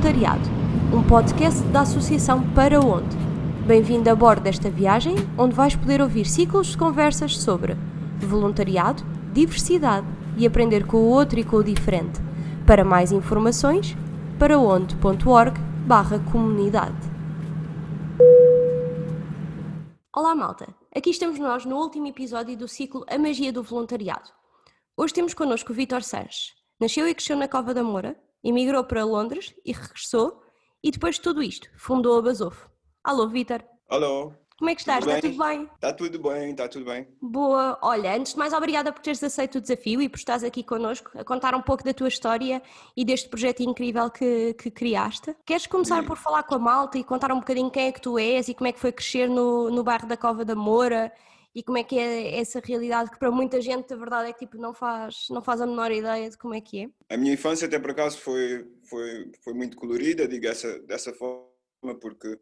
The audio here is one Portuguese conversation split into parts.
Voluntariado, um podcast da Associação Para Onde. Bem-vindo a bordo desta viagem, onde vais poder ouvir ciclos de conversas sobre voluntariado, diversidade e aprender com o outro e com o diferente. Para mais informações, paraonde.org barra comunidade. Olá malta, aqui estamos nós no último episódio do ciclo A Magia do Voluntariado. Hoje temos connosco o Vítor Sanches. Nasceu e cresceu na Cova da Moura, emigrou para Londres e regressou, e depois de tudo isto, fundou a Basofo. Alô, Vítor. Alô. Como é que estás? Tudo Está tudo bem? Está tudo bem, está tudo bem. Boa. Olha, antes de mais, obrigada por teres aceito o desafio e por estares aqui connosco a contar um pouco da tua história e deste projeto incrível que, que criaste. Queres começar Sim. por falar com a malta e contar um bocadinho quem é que tu és e como é que foi crescer no, no bairro da Cova da Moura e como é que é essa realidade que para muita gente a verdade é que tipo, não, faz, não faz a menor ideia de como é que é? A minha infância até por acaso foi, foi, foi muito colorida, digo essa, dessa forma, porque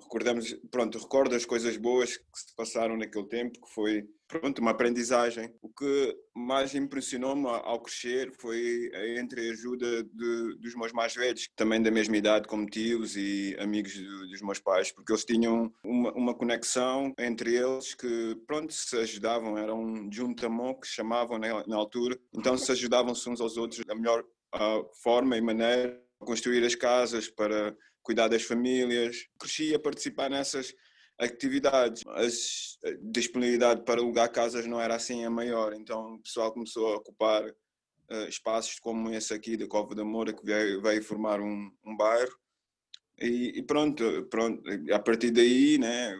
recordamos, pronto, recordo as coisas boas que se passaram naquele tempo, que foi, pronto, uma aprendizagem. O que mais impressionou-me ao crescer foi a entreajuda de, dos meus mais velhos, também da mesma idade, como tios e amigos do- dos meus pais, porque eles tinham uma, uma conexão entre eles que, pronto, se ajudavam, era um juntamão que chamavam na, na altura, então se ajudavam-se uns aos outros da melhor ah, forma e maneira, construir as casas para cuidar das famílias. Cresci a participar nessas atividades. A disponibilidade para alugar casas não era assim a maior, então o pessoal começou a ocupar eh, espaços como esse aqui da Cova da Moura, que veio, veio formar um, um bairro. E, e pronto, pronto, a partir daí, né,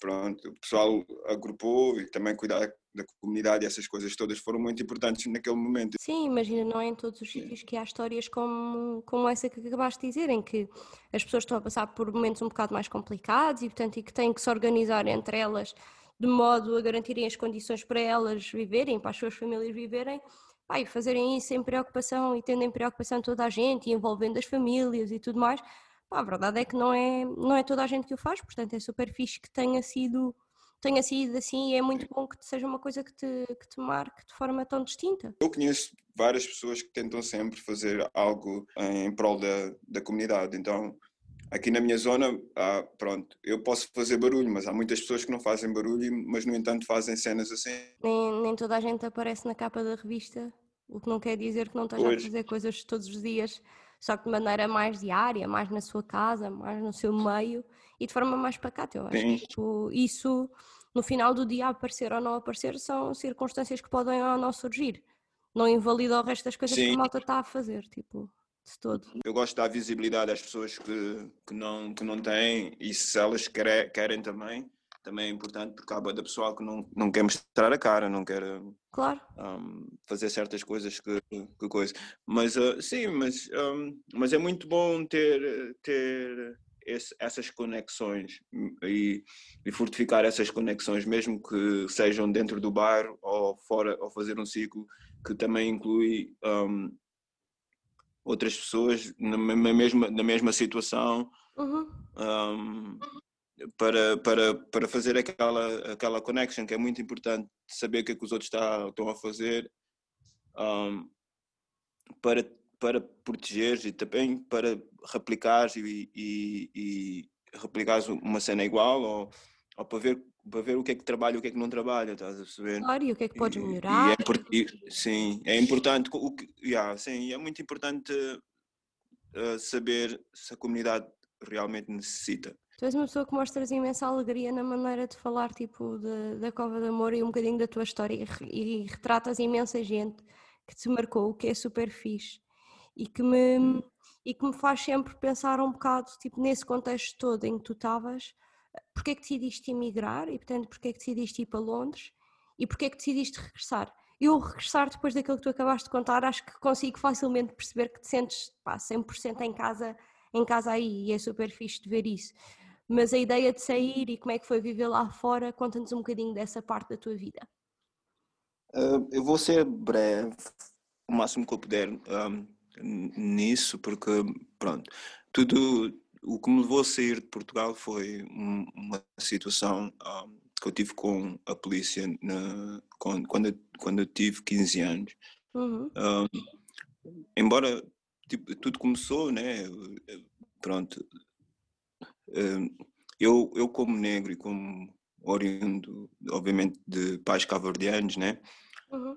pronto, o pessoal agrupou e também cuidar da comunidade e essas coisas todas foram muito importantes naquele momento. Sim, imagina, não é em todos os sítios que há histórias como, como essa que acabaste de dizer, em que as pessoas estão a passar por momentos um bocado mais complicados e, portanto, e que têm que se organizar entre elas de modo a garantirem as condições para elas viverem, para as suas famílias viverem, e fazerem isso sem preocupação e tendo em preocupação toda a gente e envolvendo as famílias e tudo mais. Pá, a verdade é que não é, não é toda a gente que o faz, portanto é super fixe que tenha sido, tenha sido assim e é muito bom que seja uma coisa que te, que te marque de forma tão distinta. Eu conheço várias pessoas que tentam sempre fazer algo em prol da, da comunidade. Então, aqui na minha zona, há, pronto, eu posso fazer barulho, mas há muitas pessoas que não fazem barulho, mas no entanto fazem cenas assim. Nem, nem toda a gente aparece na capa da revista, o que não quer dizer que não esteja a Pois. fazer coisas todos os dias, só que de maneira mais diária, mais na sua casa, mais no seu meio e de forma mais pacata. Eu acho Sim. que tipo, isso, no final do dia, aparecer ou não aparecer, são circunstâncias que podem ou não surgir. Não invalida o resto das coisas que Sim. a malta está a fazer, tipo, de todo. Eu gosto dar visibilidade às pessoas que, que, não, que não têm e se elas querem, querem também, também é importante porque há da pessoal que não, não quer mostrar a cara, não quer Claro, um, fazer certas coisas que, que coisa. Mas uh, sim, mas, um, mas é muito bom ter, ter esse- essas conexões e, e fortificar essas conexões, mesmo que sejam dentro do bairro ou fora, ou fazer um ciclo que também inclui um, outras pessoas na mesma, na mesma situação uhum, um, para, para, para fazer aquela, aquela connection que é muito importante saber o que é que os outros tá, estão a fazer um, para, para proteger e também para replicar e, e, e replicar uma cena igual ou, ou para, ver, para ver o que é que trabalha e o que é que não trabalha, estás a perceber? claro, e o que é que podes E- melhorar? E é sim, é importante, o que, yeah, sim, é muito importante uh, saber se a comunidade realmente necessita. Tu és uma pessoa que mostras imensa alegria na maneira de falar, tipo, de- da Cova de Amor e um bocadinho da tua história e, e retratas imensa gente que te marcou, o que é super fixe e que me, e que me faz sempre pensar um bocado, tipo, nesse contexto todo em que tu estavas, porque é que decidiste emigrar e, portanto, porque é que decidiste ir para Londres e porque é que decidiste regressar. Eu regressar depois daquilo que tu acabaste de contar, acho que consigo facilmente perceber que te sentes pá, 100% em casa, em casa aí e é super fixe de ver isso. Mas a ideia de sair e como é que foi viver lá fora, conta-nos um bocadinho dessa parte da tua vida. Uh, eu vou ser breve, o máximo que eu puder um, n- nisso, porque, pronto, tudo o que me levou a sair de Portugal foi um- uma situação um, que eu tive com a polícia na- quando, quando, eu, quando eu tive 15 anos. Uhum, Um, embora tipo, tudo começou, né? Pronto. Eu, eu como negro e como oriundo, obviamente, de pais cabo-verdianos, né? Uhum.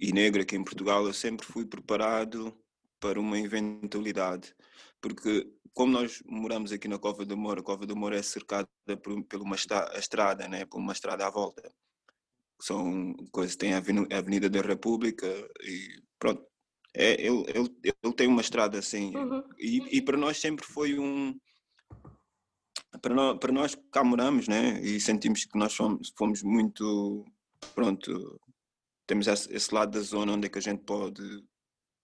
E negro aqui em Portugal, eu sempre fui preparado para uma eventualidade, porque como nós moramos aqui na Cova do Moro, a Cova do Moro é cercada por, por uma estrada, né? por uma estrada à volta. São coisas, tem a Avenida da República e pronto. É, ele, ele, ele tem uma estrada assim. Uhum. E, e para nós sempre foi um, para nós, para nós cá moramos, né? E sentimos que nós fomos, fomos muito, pronto, temos esse, lado da zona onde é que a gente pode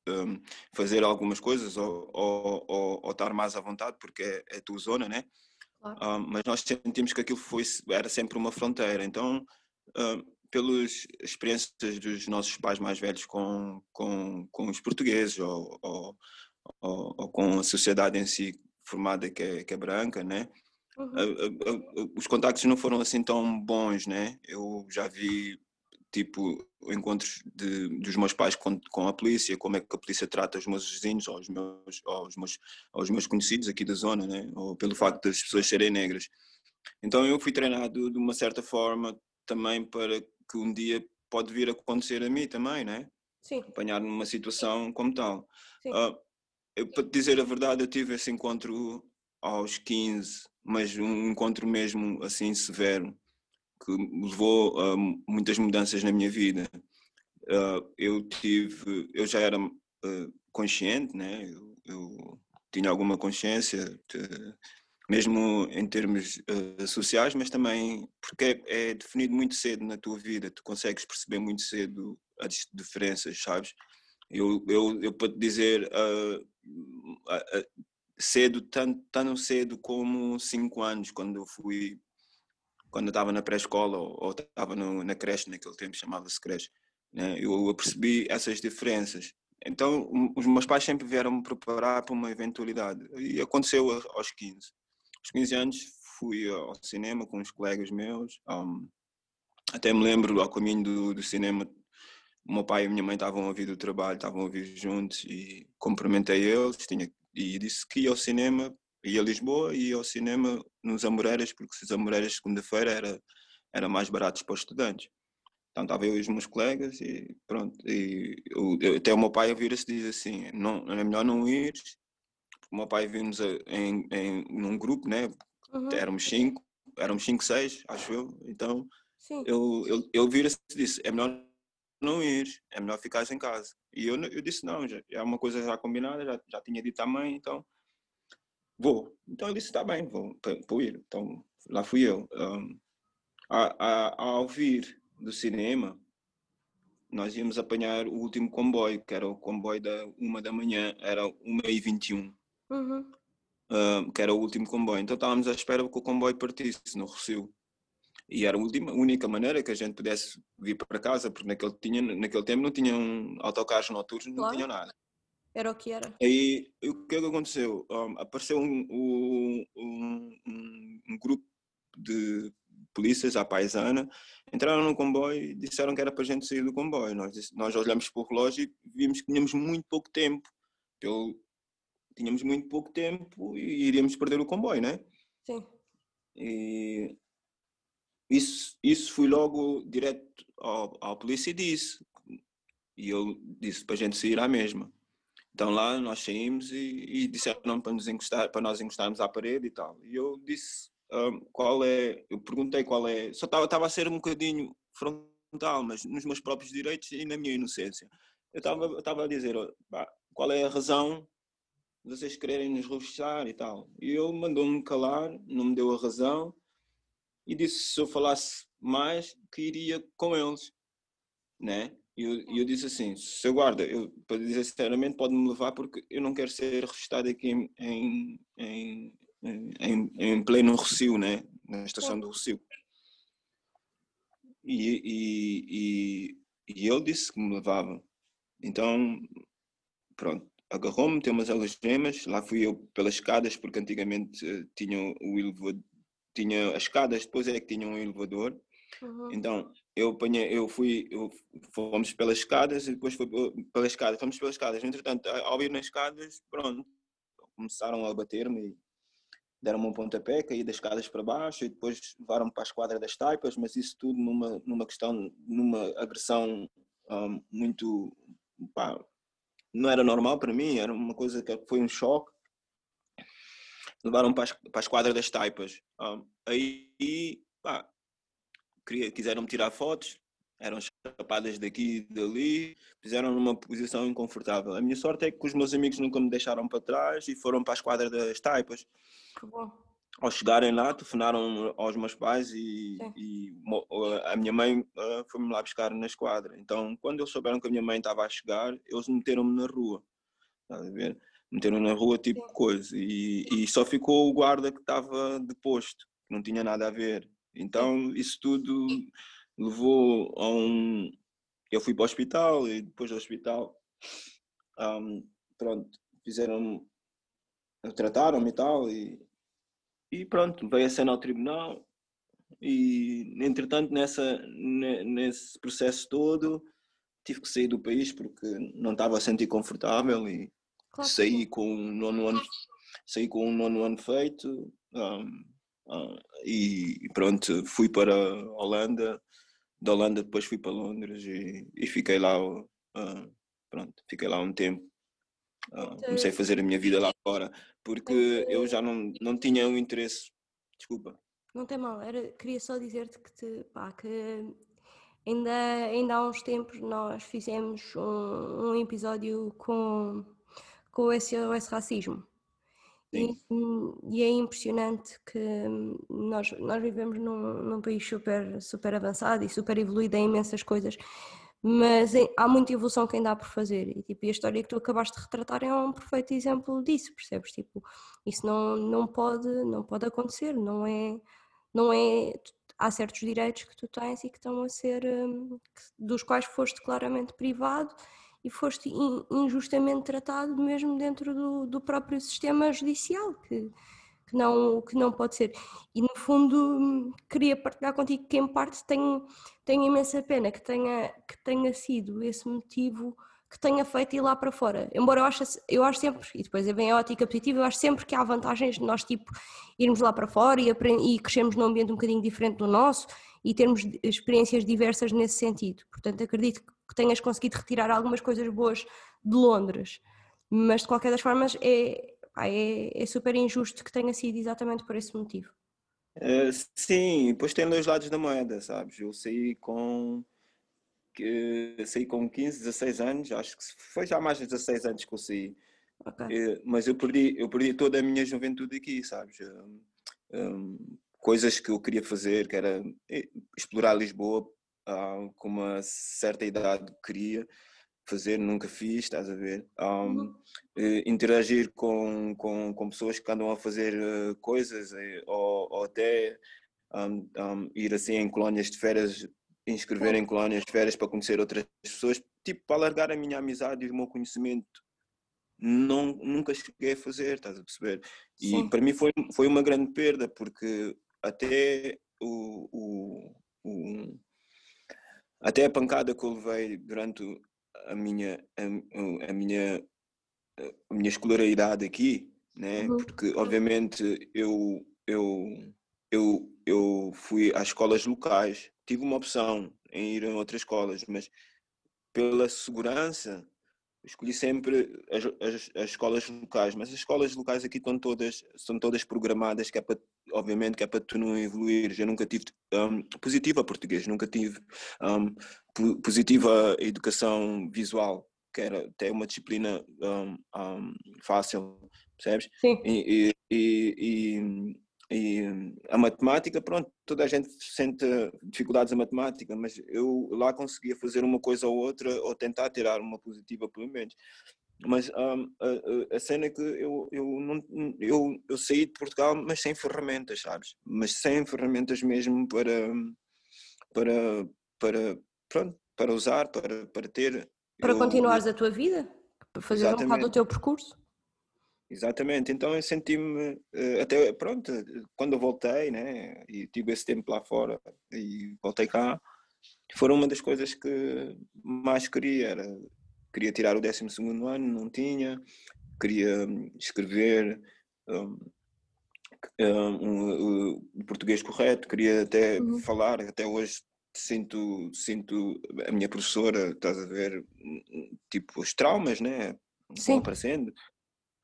um, fazer algumas coisas ou, ou, ou, ou, estar mais à vontade, porque é, é a tua zona, né? Claro. Um, mas nós sentimos que aquilo foi, era sempre uma fronteira. Então, um, pelas experiências dos nossos pais mais velhos com, com, com os portugueses ou, ou, ou, com a sociedade em si formada que é, que é branca, né? Uhum. Os contactos não foram assim tão bons, né? Eu já vi tipo encontros de, dos meus pais com, com a polícia, como é que a polícia trata os meus vizinhos ou os meus, ou os meus, ou os meus conhecidos aqui da zona, né? ou pelo facto das pessoas serem negras. Então eu fui treinado de uma certa forma também para que um dia pode vir a acontecer a mim também, né? Sim. Apanhar numa situação como tal. Uh, eu, para te dizer a verdade, eu tive esse encontro aos 15, mas um encontro mesmo assim severo, que levou a muitas mudanças na minha vida. Uh, eu tive, eu já era uh, consciente, né? Eu, eu, tinha alguma consciência, de, mesmo em termos uh, sociais, mas também porque é, é, definido muito cedo na tua vida, tu consegues perceber muito cedo as diferenças, sabes? Eu, eu, eu te dizer, cedo, tanto, tanto cedo como cinco anos, quando eu fui, quando eu estava na pré-escola ou, estava na creche, naquele tempo chamava-se creche, né? eu, percebi essas diferenças. Então, os meus pais sempre vieram me preparar para uma eventualidade. E aconteceu aos 15. Aos 15 anos fui ao cinema com uns colegas meus. Um, até me lembro, ao caminho do, do cinema, o meu pai e a minha mãe estavam a ouvir do trabalho, estavam a ouvir juntos e cumprimentei eles. Tinha e disse que ia ao cinema, ia a Lisboa e ao cinema nos Amoreiras, porque os Amoreiras segunda-feira era, era mais baratos para os estudantes. Então estava eu e os meus colegas e pronto. E eu, até o meu pai a vir-se diz assim, não, é melhor não ir, o meu pai viu-nos em, em, num grupo, né? Uhum. Éramos cinco, éramos cinco, seis, acho eu. Então Sim. eu, eu, eu vira-se e disse, é melhor não ir, é melhor ficar em casa. E eu, eu disse, não, já, é uma coisa já combinada, já, já tinha dito à mãe, então vou. Então ele disse, está bem, vou, vou ir. Então lá fui eu. Um, a, a, ao vir do cinema, nós íamos apanhar o último comboio, que era o comboio da uma da manhã, era uma e vinte e um. Uhum. Um, que era o último comboio. Então estávamos à espera que o comboio partisse no Rocio. E era a última, única maneira que a gente pudesse vir para casa, porque naquele, tinha, naquele tempo não tinham autocarros noturnos, claro. não tinham nada. Era o que era. E o que é que aconteceu? Um, apareceu um, um, um, um, grupo de polícias à paisana, entraram no comboio e disseram que era para a gente sair do comboio. Nós, nós olhamos para o relógio e vimos que tínhamos muito pouco tempo. Pelo, tínhamos muito pouco tempo e iríamos perder o comboio, não é? Sim. E isso, isso fui logo direto ao, ao polícia e disse. E eu disse para a gente sair à mesma. Então lá nós saímos e, e disseram para, nos encostar, para nós encostarmos à parede e tal. E eu disse um, qual é, eu perguntei qual é, só estava, estava a ser um bocadinho frontal, mas nos meus próprios direitos e na minha inocência. Eu estava, estava a dizer qual é a razão de vocês quererem nos revistar e tal. E ele mandou-me calar, não me deu a razão e disse se eu falasse mais que iria com eles, né? E eu, eu disse assim, seu guarda, eu, para dizer sinceramente, pode-me levar porque eu não quero ser revistado aqui em, em, em, em, em pleno Rocio, né? Na estação do Rocio. E, e, e, e ele disse que me levava. Então, pronto, agarrou-me, tem umas algemas, lá fui eu pelas escadas, porque antigamente uh, tinham o elevador, tinha as escadas, depois é que tinha um elevador. Uhum. Então, eu apanhei, eu fui, eu, fomos pelas escadas e depois foi pelas escadas, fomos pelas escadas. Entretanto, ao ir nas escadas, pronto, começaram a bater-me e deram-me um pontapé, caí das escadas para baixo e depois levaram-me para a esquadra das taipas, mas isso tudo numa, numa questão, numa agressão um, muito, pá, não era normal para mim, era uma coisa que foi um choque. Levaram-me para, para a esquadra das taipas. Um, aí, pá, queria, quiseram-me tirar fotos, eram chapadas daqui e dali, fizeram numa posição inconfortável. A minha sorte é que os meus amigos nunca me deixaram para trás e foram para a esquadra das taipas. Que bom. Ao chegarem lá, telefonaram aos meus pais e, e a minha mãe uh, foi-me lá buscar na esquadra. Então, quando eles souberam que a minha mãe estava a chegar, eles meteram-me na rua. Estás a ver? Meteram na rua tipo Sim. coisa. E, e só ficou o guarda que estava deposto, que não tinha nada a ver. Então, isso tudo levou a um. Eu fui para o hospital e depois do hospital, um, pronto, fizeram. trataram-me e tal, e, e pronto, veio a cena ao tribunal. E entretanto, nessa, nesse processo todo, tive que sair do país porque não estava a sentir confortável e claro. saí com um nono ano, saí com um nono ano feito. Um, e pronto, fui para a Holanda, da Holanda depois fui para Londres e, e fiquei lá, uh, pronto, fiquei lá um tempo. Uh, comecei a fazer a minha vida lá fora, porque eu já não, não tinha o um interesse, desculpa. Não tem mal, era, queria só dizer-te que, te, pá, que ainda, ainda há uns tempos nós fizemos um, um episódio com, com esse, esse racismo e, e, é impressionante que nós, nós vivemos num, num país super, super avançado e super evoluído em imensas coisas, mas há muita evolução que ainda há por fazer. E, tipo, a história que tu acabaste de retratar é um perfeito exemplo disso, percebes? Tipo, isso não, não, pode, não pode acontecer, não é, não é. Há certos direitos que tu tens e que estão a ser. Hum, dos quais foste claramente privado e foste injustamente tratado mesmo dentro do, do próprio sistema judicial, que, que, não, que não pode ser. E no fundo queria partilhar contigo que em parte tenho, tenho imensa pena que tenha, que tenha sido esse motivo que tenha feito ir lá para fora. Embora eu acho, eu acho sempre, e depois vem a ótica positiva, eu acho sempre que há vantagens de nós tipo irmos lá para fora e, e crescermos num ambiente um bocadinho diferente do nosso e termos experiências diversas nesse sentido. Portanto, acredito que que tenhas conseguido retirar algumas coisas boas de Londres, mas de qualquer das formas é, é, é super injusto que tenha sido exatamente por esse motivo. Uh, sim, depois tem dois lados da moeda, sabes? Eu saí com que saí com 15, 16 anos, acho que foi já mais de 16 anos que eu saí. Okay. Uh, mas eu perdi, eu perdi toda a minha juventude aqui, sabes? Um, um, coisas que eu queria fazer, que era eh, explorar Lisboa, uh, com uma certa idade queria fazer, nunca fiz, estás a ver? Um, uhum. Eh, interagir com, com, com pessoas que andam a fazer uh, coisas eh, ou, ou, até um, um, ir assim em colónias de férias, inscrever em colónias de férias para conhecer outras pessoas, tipo para alargar a minha amizade e o meu conhecimento. Não, nunca cheguei a fazer, estás a perceber? E Sim. para mim foi, foi uma grande perda, porque até o, o, o até a pancada que eu levei durante a minha, a, a minha, a minha escolaridade aqui, né? Uhum. porque obviamente eu, eu, eu, eu fui às escolas locais, tive uma opção em ir a outras escolas, mas pela segurança escolhi sempre as, as, as, escolas locais, mas as escolas locais aqui estão todas, são todas programadas, que é para, obviamente, que é para tu não evoluir. Eu nunca tive um, positiva português, nunca tive um, positiva educação visual, que era até uma disciplina um, fácil, percebes? Sim. e, e, e e a matemática, pronto, toda a gente sente dificuldades a matemática, mas eu lá conseguia fazer uma coisa ou outra, ou tentar tirar uma positiva pelo menos. Mas um, a, a, cena é que eu, eu, não, eu, eu saí de Portugal, mas sem ferramentas, sabes? Mas sem ferramentas mesmo para, para, para, pronto, para usar, para, para ter. Para eu, continuares a tua vida? Para fazer exatamente. um bocado o teu percurso? Exatamente, então eu senti-me, eh, até pronto, quando eu voltei, né, e tive esse tempo lá fora e voltei cá, foram uma das coisas que mais queria. Era, queria tirar o 12 ano, não tinha, queria hum, escrever um, um, um, português correto, queria até uhum. falar, até hoje sinto, sinto a minha professora, estás a ver, tipo, os traumas, né? Sim. aparecendo.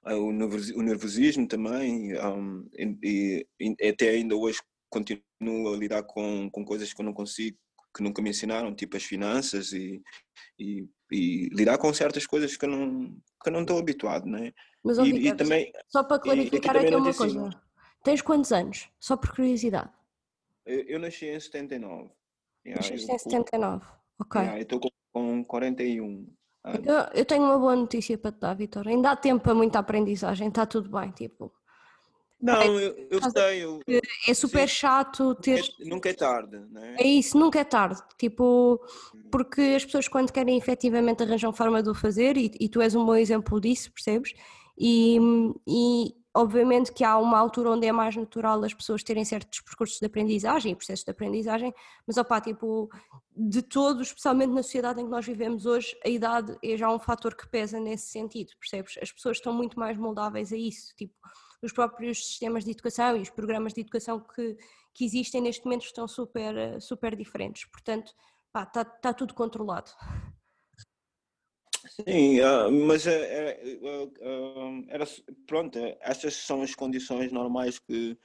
Ah, o nervosismo também, um, e, e, até ainda hoje continuo a lidar com, com coisas que eu não consigo, que nunca me ensinaram, tipo as finanças e, e, e lidar com certas coisas que eu não, que eu não estou habituado, né? Mas, ó, e, e também, só para clarificar aqui, aqui uma coisa, tens quantos anos? Só por curiosidade. Eu, eu nasci em 79. Nasceste em 79, ok. Yeah, eu estou com, com 41. Eu, eu, tenho uma boa notícia para te dar, Vitor. Ainda há tempo para muita aprendizagem, está tudo bem, tipo. Não, eu, eu sei. Eu, é super sim, chato ter. É, nunca é tarde, não é? É isso, nunca é tarde. Tipo, hum. porque as pessoas, quando querem efetivamente arranjar forma de o fazer, e, e tu és um bom exemplo disso, percebes? E, e obviamente que há uma altura onde é mais natural as pessoas terem certos percursos de aprendizagem e processos de aprendizagem, mas opá, tipo, de todo, especialmente na sociedade em que nós vivemos hoje, a idade é já um fator que pesa nesse sentido, percebes? As pessoas estão muito mais moldáveis a isso, tipo, os próprios sistemas de educação e os programas de educação que, que existem neste momento estão super, super diferentes, portanto, está tá tudo controlado. Sim, uh, mas é, uh, era, pronto, estas são as condições normais que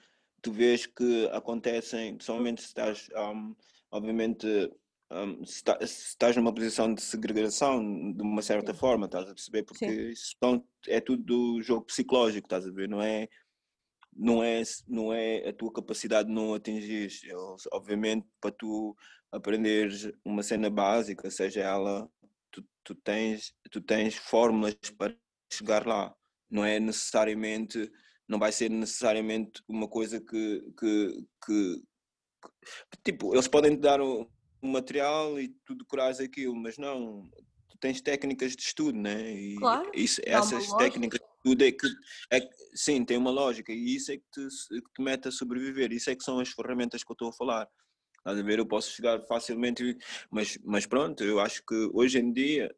tu vês que acontecem, somente se estás, um, obviamente, um, está, estás numa posição de segregação de uma certa forma, estás a perceber? Porque isso é tudo do jogo psicológico, estás a ver? Não é, não é, não é a tua capacidade de não atingir. Obviamente, para tu aprenderes uma cena básica, seja ela tu, tu, tens, tu tens fórmulas para chegar lá. Não é necessariamente, não vai ser necessariamente uma coisa que, que, que, que tipo, eles podem te dar o, o material e tu decorares aquilo, mas não, tu tens técnicas de estudo, né? E claro, isso, essas técnicas de estudo é que, é que, sim, tem uma lógica e isso é que te, que te mete a sobreviver, isso é que são as ferramentas que eu estou a falar. Estás a ver? Eu posso chegar facilmente, mas, mas pronto, eu acho que hoje em dia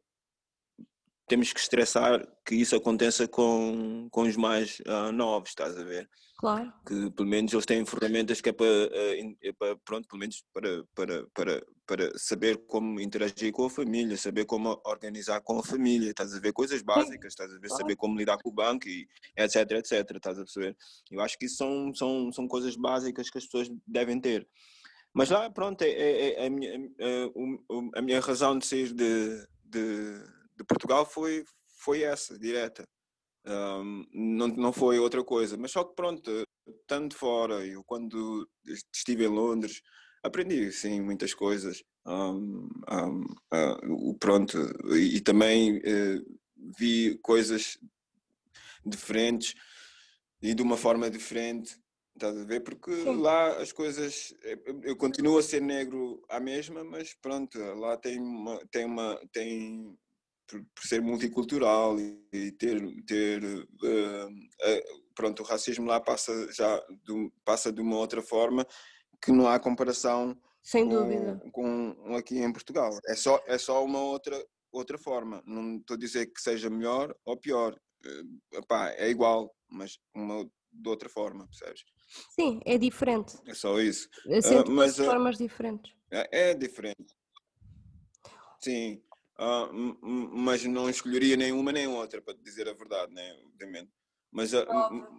temos que estressar que isso aconteça com, com os mais uh, novos, estás a ver? Claro. Que pelo menos eles têm ferramentas que é para, uh, é para pronto, pelo menos para, para, para, para saber como interagir com a família, saber como organizar com a família, estás a ver? Coisas básicas, estás a ver? Saber como lidar com o banco e etc, etc, estás a perceber? Eu acho que isso são, são, são coisas básicas que as pessoas devem ter. Mas lá, pronto, é, é, é a, minha, a, a, minha razão de sair de, de, de, Portugal foi, foi essa, direta. Um, não, não foi outra coisa. Mas só que, pronto, tanto fora, eu quando estive em Londres, aprendi, sim, muitas coisas. Um, um, uh, pronto, e, e também uh, vi coisas diferentes e de uma forma diferente Estás a ver? Porque Sim. lá as coisas. Eh, eu continuo a ser negro à mesma, mas pronto, lá tem uma. Tem uma tem, por, ser multicultural e, ter. ter uh, pronto, o racismo lá passa já de, passa de uma outra forma que não há comparação. Sem com, dúvida. Com aqui em Portugal. É só, é só uma outra, outra forma. Não estou a dizer que seja melhor ou pior. Uh, epá, é igual, mas uma de outra forma, percebes? Sim, é diferente. É só isso. Uh, mas, uh, formas diferentes. É, é diferente. Sim. Uh, mas não escolheria nenhuma nem outra, para dizer a verdade, né? obviamente. Mas,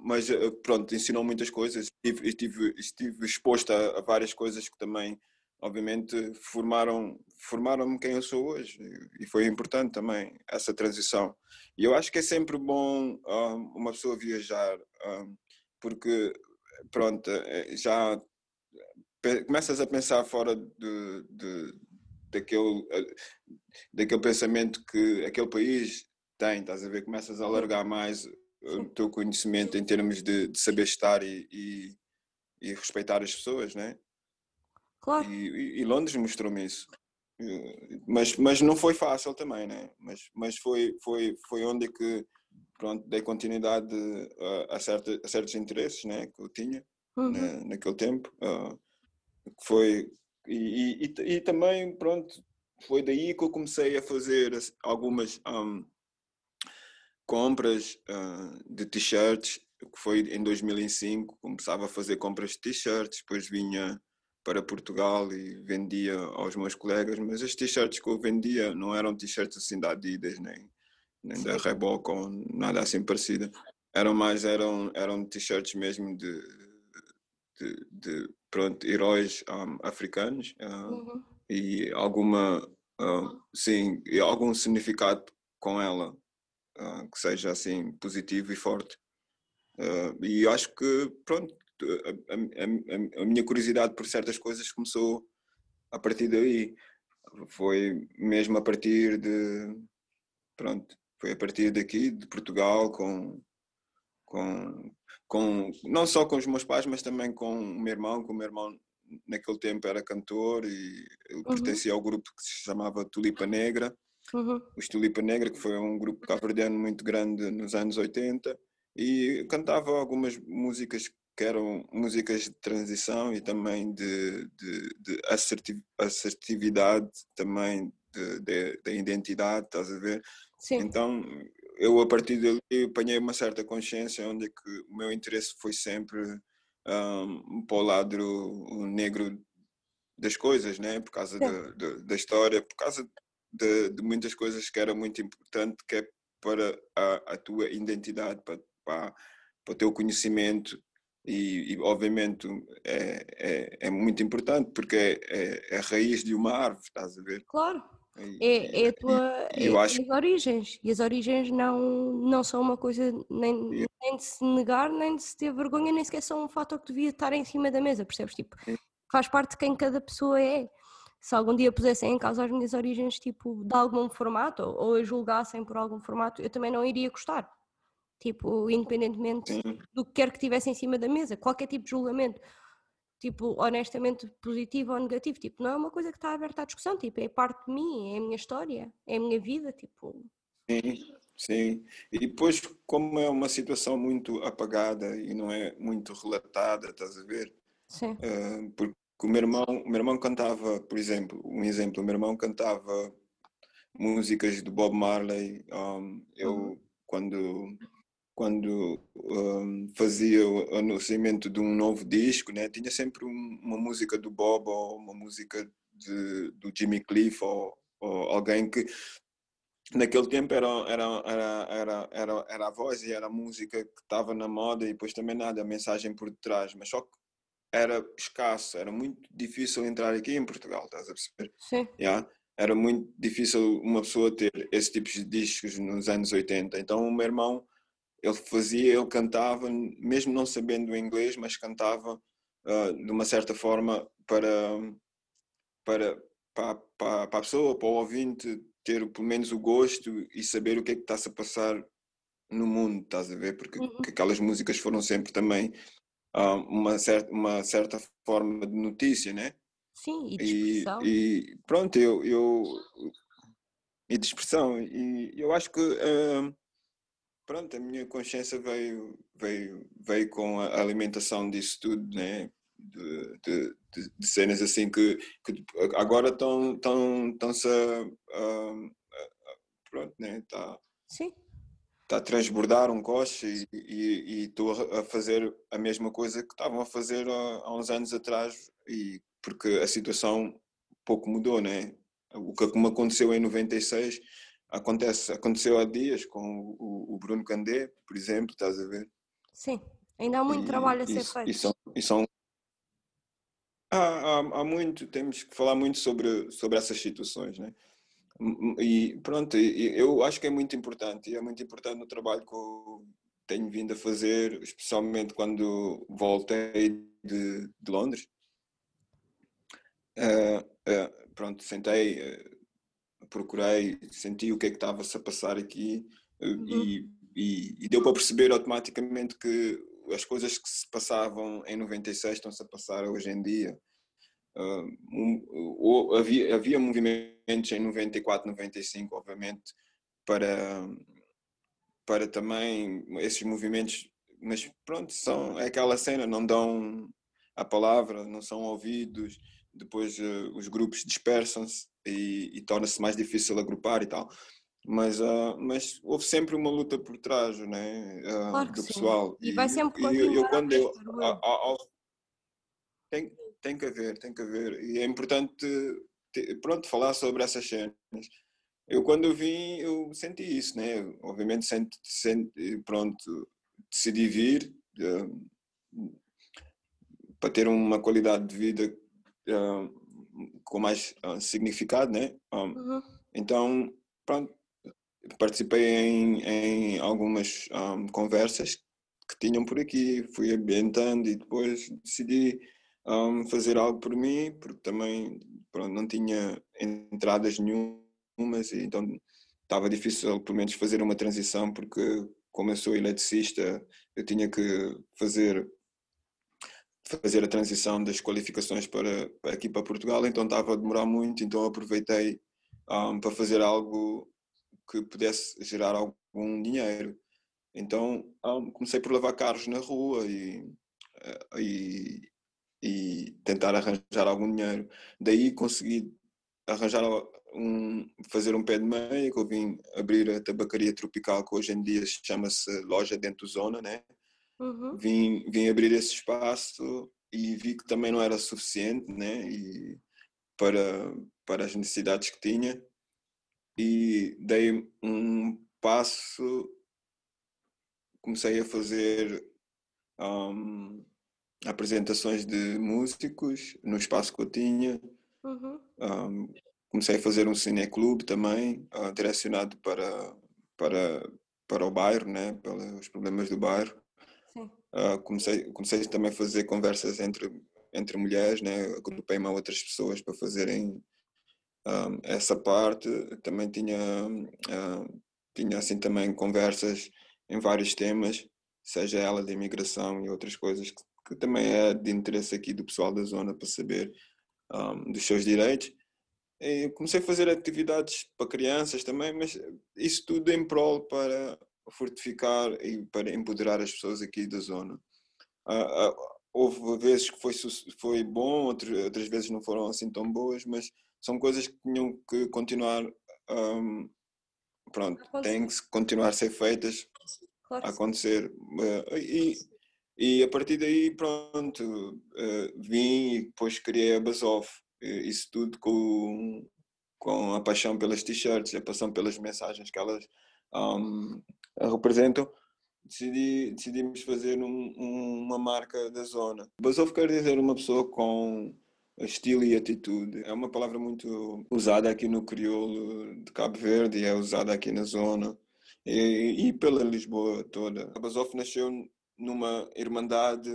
mas pronto, ensinou muitas coisas. Estive, estive, estive exposto a, a, várias coisas que também, obviamente, formaram formaram-me quem eu sou hoje. E foi importante também essa transição. E eu acho que é sempre bom uma pessoa viajar, porque pronto, é, já começas a pensar fora de, de, daquele, daquele pensamento que aquele país tem, estás a ver? Começas a alargar mais o teu conhecimento em termos de, de saber estar e, e, e, respeitar as pessoas, né? Claro. E, e Londres mostrou-me isso. Mas, mas não foi fácil também, né? Mas, mas foi, foi, foi onde é que pronto, dei continuidade a, a, certa, a certos interesses né, que eu tinha uhum. né, naquele tempo. Uh, foi e, e, e, também, pronto, foi daí que eu comecei a fazer algumas um, compras uh, de t-shirts, que foi em 2005, começava a fazer compras de t-shirts, depois vinha para Portugal e vendia aos meus colegas, mas as t-shirts que eu vendia não eram t-shirts assim da Adidas, nem, nem da Reebok ou nada assim parecido. Eram mais, eram, eram t-shirts mesmo de, de, de, pronto, heróis um, africanos uh, uhum. e alguma, uh, sim, e algum significado com ela, uh, que seja assim positivo e forte. e acho que, pronto, a, a, a, minha curiosidade por certas coisas começou a partir daí. Foi mesmo a partir de. Pronto, foi a partir daqui, de Portugal, com, com, com não só com os meus pais, mas também com o meu irmão, que o meu irmão naquele tempo era cantor e uhum. pertencia ao grupo que se chamava Tulipa Negra. Uhum. Os Tulipa Negra, que foi um grupo cabo-verdiano muito grande nos anos 80, e cantava algumas músicas que eram músicas de transição e também de, de, de assertividade, também da identidade, estás a ver? Sim. Então, eu a partir dali apanhei uma certa consciência onde é que o meu interesse foi sempre um, para o lado negro das coisas, né? por causa de, de, da história, por causa de, de, muitas coisas que era muito importante, que é para a, a tua identidade, para, para, para o teu conhecimento, e, e, obviamente é, é, é, muito importante porque é, é, é, a raiz de uma árvore, estás a ver? Claro. É, é a tua e, é, acho... as origens e as origens não, não são uma coisa nem, nem de se negar nem de se ter vergonha nem sequer são um fator que devia estar em cima da mesa, percebes? Tipo, faz parte de quem cada pessoa é. Se algum dia pusessem em causa as minhas origens tipo de algum formato ou, ou a julgassem por algum formato eu também não iria gostar. Tipo, independentemente do que quer que tivesse em cima da mesa, qualquer tipo de julgamento, tipo, honestamente positivo ou negativo, tipo, não é uma coisa que está aberta à discussão, tipo, é parte de mim, é a minha história, é a minha vida, tipo. Sim, sim. E depois, como é uma situação muito apagada e não é muito relatada, estás a ver? Sim. Uh, porque o meu irmão, o meu irmão cantava, por exemplo, um exemplo, o meu irmão cantava músicas do Bob Marley, um, eu uhum. quando quando um, fazia o anunciamento de um novo disco, né, tinha sempre um, uma música do Bob ou uma música de, do Jimmy Cliff ou, ou, alguém que naquele tempo era, era, era, era, era, era a voz e era a música que estava na moda e depois também nada, a mensagem por detrás, mas só que era escasso, era muito difícil entrar aqui em Portugal, estás a perceber? Sim. Yeah? Era muito difícil uma pessoa ter esse tipo de discos nos anos 80. Então o meu irmão ele fazia, ele cantava, mesmo não sabendo inglês, mas cantava uh, de uma certa forma para, para, para, para, a pessoa, para o ouvinte, ter pelo menos o gosto e saber o que é que está-se a passar no mundo, estás a ver? Porque uhum. aquelas músicas foram sempre também uh, uma, certa, uma certa forma de notícia, né? Sim, e de expressão. E, e pronto, eu, eu. E de expressão. E eu acho que. Uh, pronto, a minha consciência veio, veio, veio com a alimentação disso tudo, né? De, de, de, cenas assim que, que agora estão estão estão-se a, pronto, né? Está. Está a transbordar um coche e estou a fazer a mesma coisa que estavam a fazer há, há uns anos atrás e porque a situação pouco mudou, né? O que me aconteceu em 96 acontece, aconteceu há dias com o, o Bruno Candé, por exemplo, estás a ver? Sim, ainda há muito e, trabalho a ser feito. E são, e são há, há, há, muito, temos que falar muito sobre, sobre essas situações, né? E pronto, eu acho que é muito importante, e é muito importante no trabalho que eu tenho vindo a fazer, especialmente quando voltei de, de Londres. Uh, uh, pronto, sentei, uh, procurei, senti o que é que estava-se a passar aqui eh, uhum. e, e, e, deu para perceber automaticamente que as coisas que se passavam em 96 estão-se a passar hoje em dia. Um, havia, havia movimentos em 94, 95, obviamente, para, para também esses movimentos, mas pronto, são, é aquela cena, não dão a palavra, não são ouvidos, depois uh, os grupos dispersam-se e, e torna-se mais difícil agrupar e tal. Mas, uh, mas houve sempre uma luta por trás né, uh, claro do pessoal. E, e vai sempre continuar. Eu, eu, quando eu, ao, tem, tem que haver, tem que haver. E é importante pronto, falar sobre essas cenas. Eu quando eu vim, eu senti isso, né? Obviamente senti, senti pronto, decidi vir uh, para ter uma qualidade de vida uh, com mais uh, significado, né? Um, uhum. Então, pronto, participei em, em algumas um, conversas que tinham por aqui, fui ambientando e depois decidi um, fazer algo por mim, porque também pronto, não tinha entradas nenhumas e então estava difícil pelo menos fazer uma transição porque como eu sou eletricista eu tinha que fazer fazer a transição das qualificações para, para aqui para Portugal então estava a demorar muito então aproveitei um, para fazer algo que pudesse gerar algum dinheiro então um, comecei por lavar carros na rua e, eh, e, e tentar arranjar algum dinheiro. Daí consegui arranjar um, fazer um pé de meia, que eu vim abrir a tabacaria tropical, que hoje em dia chama-se Loja Dentro Zona, né? Uhum. Vim, vim abrir esse espaço e vi que também não era suficiente, né? E para, para as necessidades que tinha. E dei um passo, comecei a fazer um, apresentações de músicos no espaço que eu tinha. Uhum. Um, comecei a fazer um cineclube também, uh, direcionado para, para, para o bairro, né? pelos problemas do bairro. Uh, comecei, comecei também a fazer conversas entre, entre mulheres, né? agrupei-me a outras pessoas para fazerem um, essa parte. Também tinha, uh, tinha assim também conversas em vários temas, seja ela de imigração e outras coisas que que também é de interesse aqui do pessoal da zona para saber um, dos seus direitos. E comecei a fazer atividades para crianças também, mas isso tudo em prol para fortificar e para empoderar as pessoas aqui da zona. Uh, uh, houve vezes que foi, foi bom, outras, vezes não foram assim tão boas, mas são coisas que tinham que continuar, um, pronto, têm que continuar a ser feitas, claro a acontecer. Uh, e, e a partir daí, pronto, vim e depois criei a Basov. Isso tudo com, com a paixão pelas t-shirts, a paixão pelas mensagens que elas um, representam. Decidi, decidimos fazer um, uma marca da zona. Basov quer dizer uma pessoa com estilo e atitude. É uma palavra muito usada aqui no crioulo de Cabo Verde é usada aqui na zona e, e pela Lisboa toda. A Basov nasceu numa irmandade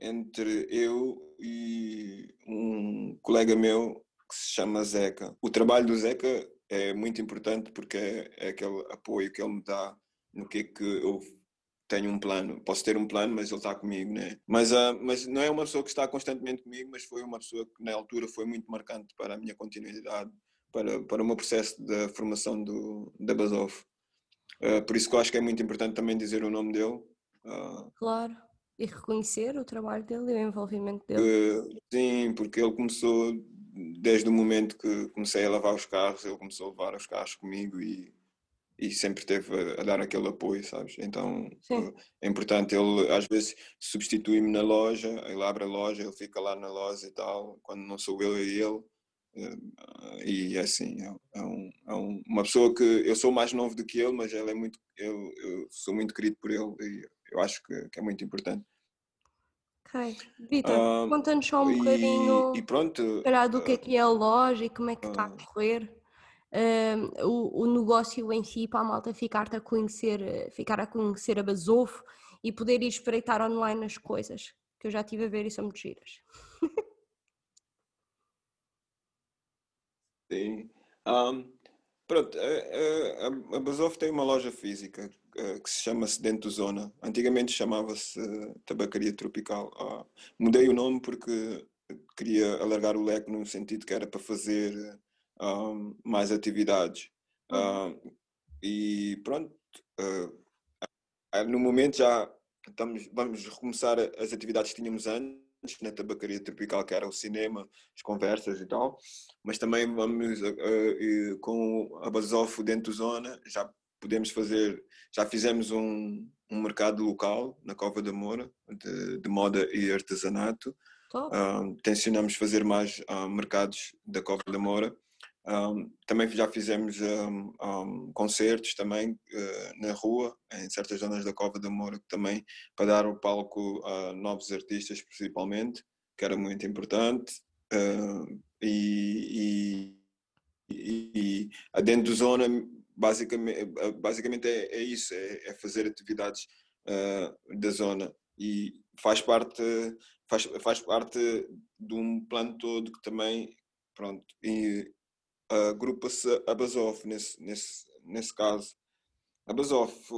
entre eu e um colega meu que se chama Zeca. O trabalho do Zeca é muito importante porque é, é aquele apoio que ele me dá no que é que eu tenho um plano. Posso ter um plano, mas ele está comigo, né? Mas, uh, mas não é uma pessoa que está constantemente comigo, mas foi uma pessoa que na altura foi muito marcante para a minha continuidade, para, para o meu processo da formação do, da Basov. Uh, por isso que eu acho que é muito importante também dizer o nome dele, Uh, claro, e reconhecer o trabalho dele e o envolvimento dele. Sim, porque ele começou, desde o momento que comecei a lavar os carros, ele começou a levar os carros comigo e, e sempre teve a, a dar aquele apoio, sabes? Então uh, é importante, ele às vezes substitui-me na loja, ele abre a loja, ele fica lá na loja e tal, quando não sou eu e ele. Uh, e é assim, é, é, um, é um, uma pessoa que eu sou mais novo do que ele, mas ele é muito, eu, eu sou muito querido por ele e eu acho que, que é muito importante. Ok. Vitor, uh, conta-nos só um bocadinho e pronto, do que é que é a loja e como é que está a ah. correr. O, o, negócio em si para a malta ficar a conhecer, ficar a conhecer a Basofo e poder ir espreitar online as coisas que eu já estive a ver e são muito giras. Sim. Um, pronto, a, a, a Basofo tem uma loja física que se chama Dentro Zona. Antigamente chamava-se Tabacaria Tropical. Ah, mudei o nome porque queria alargar o leque no sentido que era para fazer um, mais atividades. Um, e pronto, no momento já estamos, vamos recomeçar as atividades que tínhamos antes, na tabacaria tropical, que era o cinema, as conversas e tal, mas também vamos uh, uh, com a Basofo dentro da zona, já podemos fazer, já fizemos um, um mercado local na Cova da Moura, de, de moda e artesanato. Uh, tencionamos fazer mais mercados da Cova da Moura. Um, também já fizemos um, um, concertos também uh, na rua, em certas zonas da Cova da Moura, também para dar o palco a novos artistas principalmente, que era muito importante. Uh, e, e, e, e dentro da zona, basicamente, basicamente é, é isso, é, é, fazer atividades uh, da zona e faz parte, faz, faz parte de um plano todo que também, pronto, e, agrupa-se a Basof nesse, nesse, nesse caso. A Basof,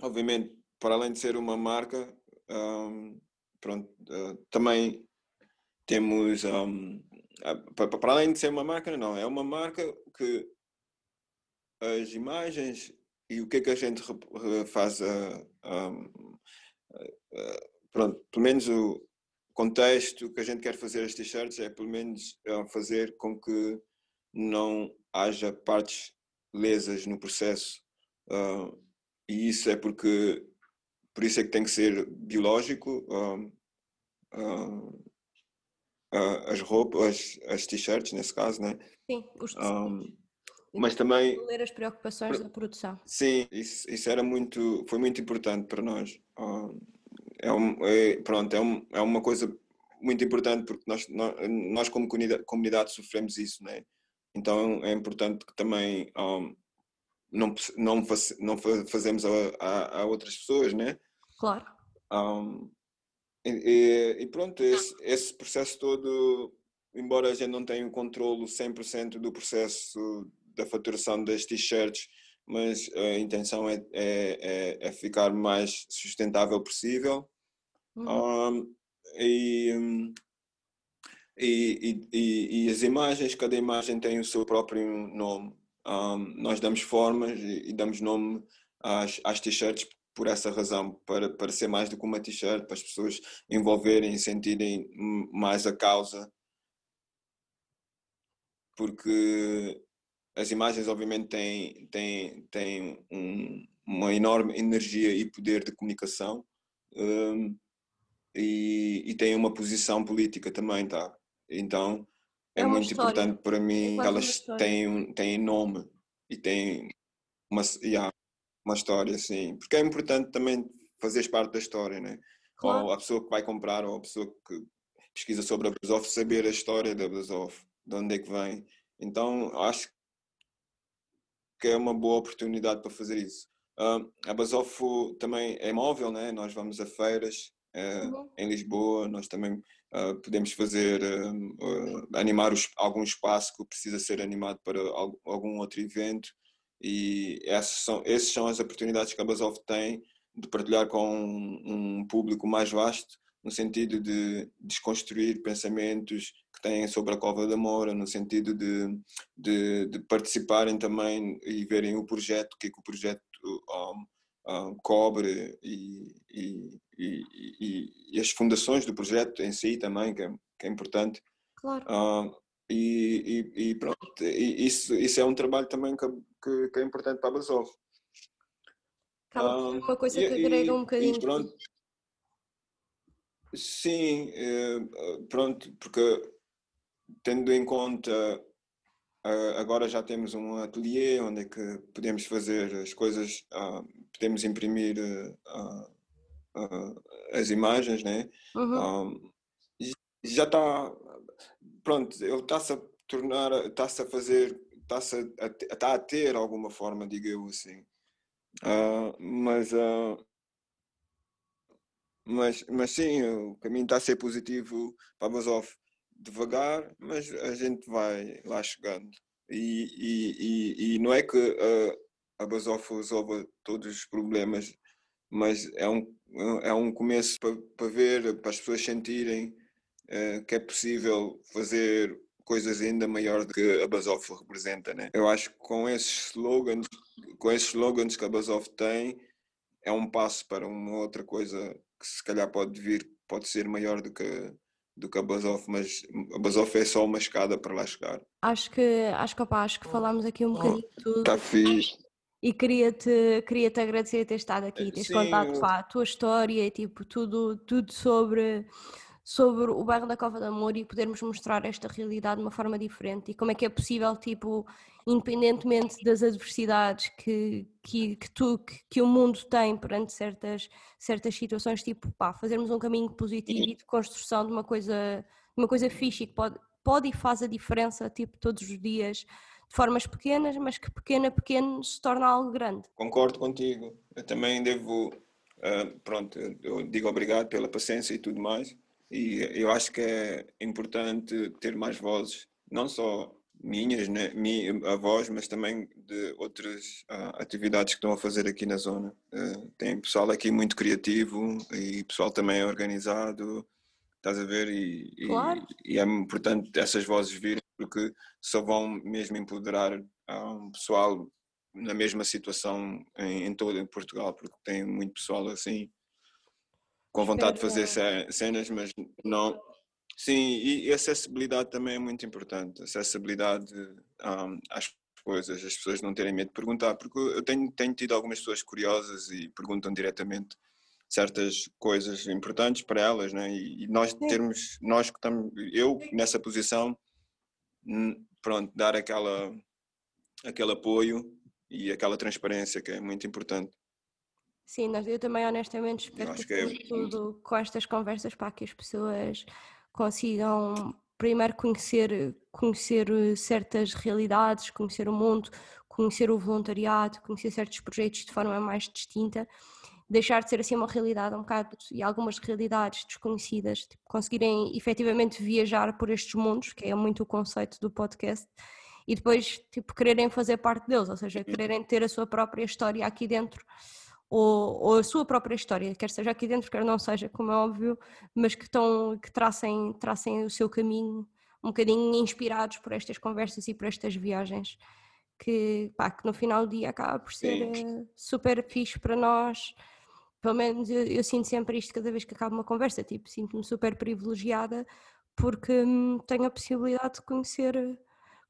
obviamente, para além de ser uma marca, um, pronto, uh, também temos, um, para além de ser uma marca, não, é uma marca que as imagens e o que é que a gente faz, uh, um, uh, pronto, pelo menos o contexto que a gente quer fazer as t-shirts é pelo menos fazer com que não haja partes lesas no processo. Uh, e isso é porque, por isso é que tem que ser biológico. Uh, uh, as roupas, as, as t-shirts, nesse caso, né? Sim, os um, mas também ler as preocupações da produção. Sim, isso, isso era muito, foi muito importante para nós. é, um, é, pronto, é, um, é uma coisa muito importante porque nós, nós, como comunidade, comunidade sofremos isso, né? Então é importante que também um, não, não, faz, não fazemos a, a, a, outras pessoas, né? Claro. Um, e, e, pronto, esse, esse, processo todo, embora a gente não tenha o controle 100% do processo da faturação das t-shirts, mas a intenção é, é, é, é ficar mais sustentável possível. Uhum. Um, e, e, e, e, as imagens, cada imagem tem o seu próprio nome. Um, nós damos formas e, e damos nome às, às t-shirts por essa razão, para, para ser mais do que uma t-shirt, para as pessoas envolverem e sentirem mais a causa. Porque as imagens, obviamente, têm, têm, têm um, uma enorme energia e poder de comunicação um, e, e têm uma posição política também, tá? Então é, é muito história. importante para mim é elas têm, têm nome e têm uma, yeah, uma história, sim. Porque é importante também fazer parte da história, né? Claro. Ou a pessoa que vai comprar, ou a pessoa que pesquisa sobre a Brasoff, saber a história da Brasoff, de onde é que vem. Então acho que é uma boa oportunidade para fazer isso. A Basofo também é móvel, né? nós vamos a feiras uh, uhum. em Lisboa, nós também Uh, podemos fazer, uh, uh, animar os, algum espaço que precisa ser animado para algum outro evento e essas são, essas são as oportunidades que a Basov tem de partilhar com um, um público mais vasto no sentido de desconstruir pensamentos que têm sobre a Cova da Moura, no sentido de, de, de participarem também e verem o projeto, o que é que o projeto um, um, cobre e, e, e, e, as fundações do projeto em si também, que é, que é importante. Claro. Uh, e, e, pronto, isso, isso é um trabalho também que, que, que é importante para a Basov. Acaba uma coisa que agrega um bocadinho. pronto. Sim, eh, pronto, porque tendo em conta agora já temos um ateliê onde é que podemos fazer as coisas, ah, podemos imprimir ah, uh, as imagens, né? Uhum. Um, já está, pronto, ele está-se a tornar, está-se a fazer, está-se a, está a ter alguma forma, digo eu assim. Mas, mas, mas sim, o caminho está a ser positivo para a Basov devagar, mas a gente vai lá chegando. E, e, e, e não é que uh, a Basov resolva todos os problemas, mas é um, é um começo para, para ver, para as pessoas sentirem uh, que é possível fazer coisas ainda maiores do que a Basoff representa, né? Eu acho que com esses slogans, com esses slogans que a Basoff tem, é um passo para uma outra coisa que se calhar pode vir, pode ser maior do que do que a Basof, mas a Basof é só uma escada para lá chegar. Acho que acho que, opa, acho que falámos aqui um bocadinho de tudo. Está fixe. E queria-te queria -te agradecer ter estado aqui, teres Sim, contado eu- pá, a tua história, tipo, tudo, tudo sobre, sobre o bairro da Cova de Amor e podermos mostrar esta realidade de uma forma diferente e como é que é possível, tipo, independentemente das adversidades que, que, que, tu, que, que o mundo tem perante certas, certas situações, tipo, pá, fazermos um caminho positivo e de construção de uma coisa, uma coisa fixe que pode, pode e faz a diferença, tipo, todos os dias, de formas pequenas, mas que pequeno a pequeno se torna algo grande. Concordo contigo. Eu também devo, ah, pronto, eu digo obrigado pela paciência e tudo mais. E eu acho que é importante ter mais vozes, não só minhas, né, a voz, mas também de outras ah, atividades que estão a fazer aqui na zona. Ah, tem pessoal aqui muito criativo e pessoal também organizado, estás a ver? E, e- Claro. e é importante essas vozes virem porque só vão mesmo empoderar ah, um pessoal na mesma situação em, em todo em Portugal, porque tem muito pessoal assim com vontade de fazer ce- cenas, mas não. Sim, e, acessibilidade também é muito importante. Acessibilidade ahm, às coisas, as pessoas não terem medo de perguntar, porque eu tenho, tenho tido algumas pessoas curiosas e perguntam diretamente certas coisas importantes para elas, né? E, e nós termos, nós que estamos, eu nessa posição, pronto, dar aquela, aquele apoio e aquela transparência que é muito importante. Sim, nós- eu também honestamente espero que, que é- tudo com estas conversas para que as pessoas consigam primeiro conhecer, conhecer eh, certas realidades, conhecer o mundo, conhecer o voluntariado, conhecer certos projetos de forma mais distinta, deixar de ser assim uma realidade um bocado e algumas realidades desconhecidas, tipo, conseguirem efetivamente viajar por estes mundos, que é muito o conceito do podcast, e depois tipo quererem fazer parte deles, ou seja, quererem ter a sua própria história aqui dentro ou, ou a sua própria história, quer seja aqui dentro, quer não seja, como é óbvio, mas que, estão, que tracem, tracem o seu caminho um bocadinho inspirados por estas conversas e por estas viagens, que, pá, que no final do dia acaba por ser eh, super fixe para nós. Pelo menos eu, eu sinto sempre isto cada vez que acaba uma conversa, tipo, sinto-me super privilegiada porque hum, tenho a possibilidade de conhecer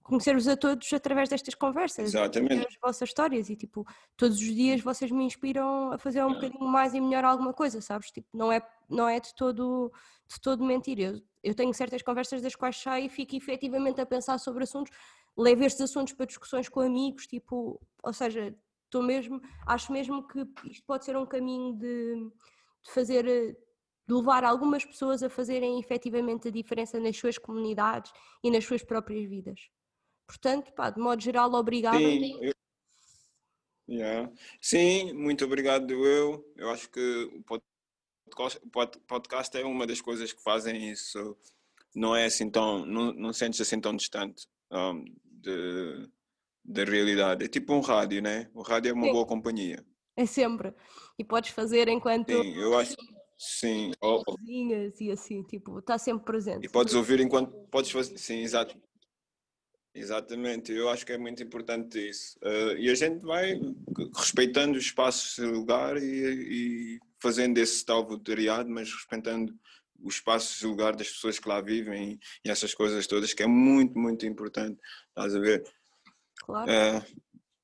conhecer-vos a todos através destas conversas, Exatamente. as vossas histórias e tipo, todos os dias vocês me inspiram a fazer um bocadinho mais e melhor alguma coisa, sabes? Tipo, não é, não é de todo, de todo mentira. Eu, eu tenho certas conversas das quais saio e fico efetivamente a pensar sobre assuntos, levo estes assuntos para discussões com amigos, tipo, ou seja, estou mesmo, acho mesmo que isto pode ser um caminho de, de fazer, de levar algumas pessoas a fazerem efetivamente a diferença nas suas comunidades e nas suas próprias vidas. Portanto, pá, de modo geral, obrigada. Sim, eu- Yeah. Sim, muito obrigado eu. Eu acho que o podcast, é uma das coisas que fazem isso. Não é assim tão, não, não sentes assim tão distante um, de, da realidade. É tipo um rádio, né? O rádio é uma Sim. boa companhia. É sempre. E podes fazer enquanto Sim, eu acho. Sim, cozinhas e assim, tipo, está sempre presente. e podes ouvir enquanto podes fazer. Sim, exato. Exatamente, eu acho que é muito importante isso. Eh, e a gente vai respeitando os espaços de lugar e, e fazendo esse tal voluntariado, mas respeitando os espaços de lugar das pessoas que lá vivem e essas coisas todas, que é muito, muito importante. Estás a ver? Claro. Eh,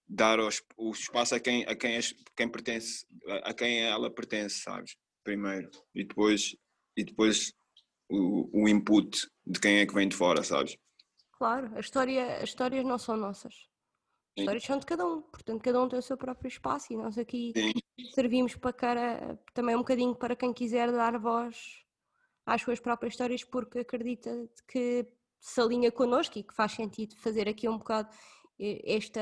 dar os- o espaço a quem, a quem, as- quem pertence, a a quem ela pertence, sabes? Primeiro. E depois, e depois o, o input de quem é que vem de fora, sabes? Claro, a história, as histórias não são nossas. As histórias são de cada um, portanto cada um tem o seu próprio espaço e nós aqui Sim. servimos para cara, também um bocadinho para quem quiser dar voz às suas próprias histórias porque acredita que se alinha connosco e que faz sentido fazer aqui um bocado esta,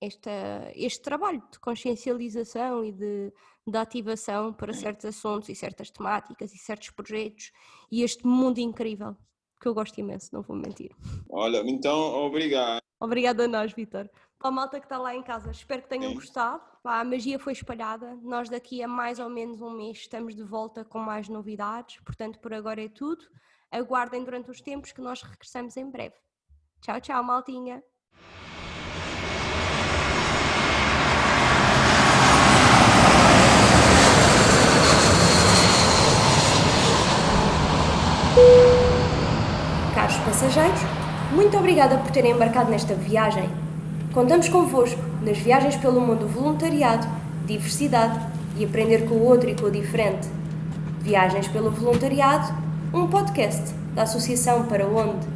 esta, este trabalho de consciencialização e de, de ativação para certos assuntos e certas temáticas e certos projetos e este mundo incrível que eu gosto imenso, não vou mentir. Olha, então, obrigado. Obrigada a nós, Vitor. Para a malta que está lá em casa, espero que tenham Sim. gostado. Pá, a magia foi espalhada. Nós daqui a mais ou menos um mês estamos de volta com mais novidades. Portanto, por agora é tudo. Aguardem durante os tempos que nós regressamos em breve. Tchau, tchau, maltinha. Passageiros, muito obrigada por terem embarcado nesta viagem. Contamos convosco nas viagens pelo mundo voluntariado, diversidade e aprender com o outro e com o diferente. Viagens pelo Voluntariado, um podcast da Associação Para Onde.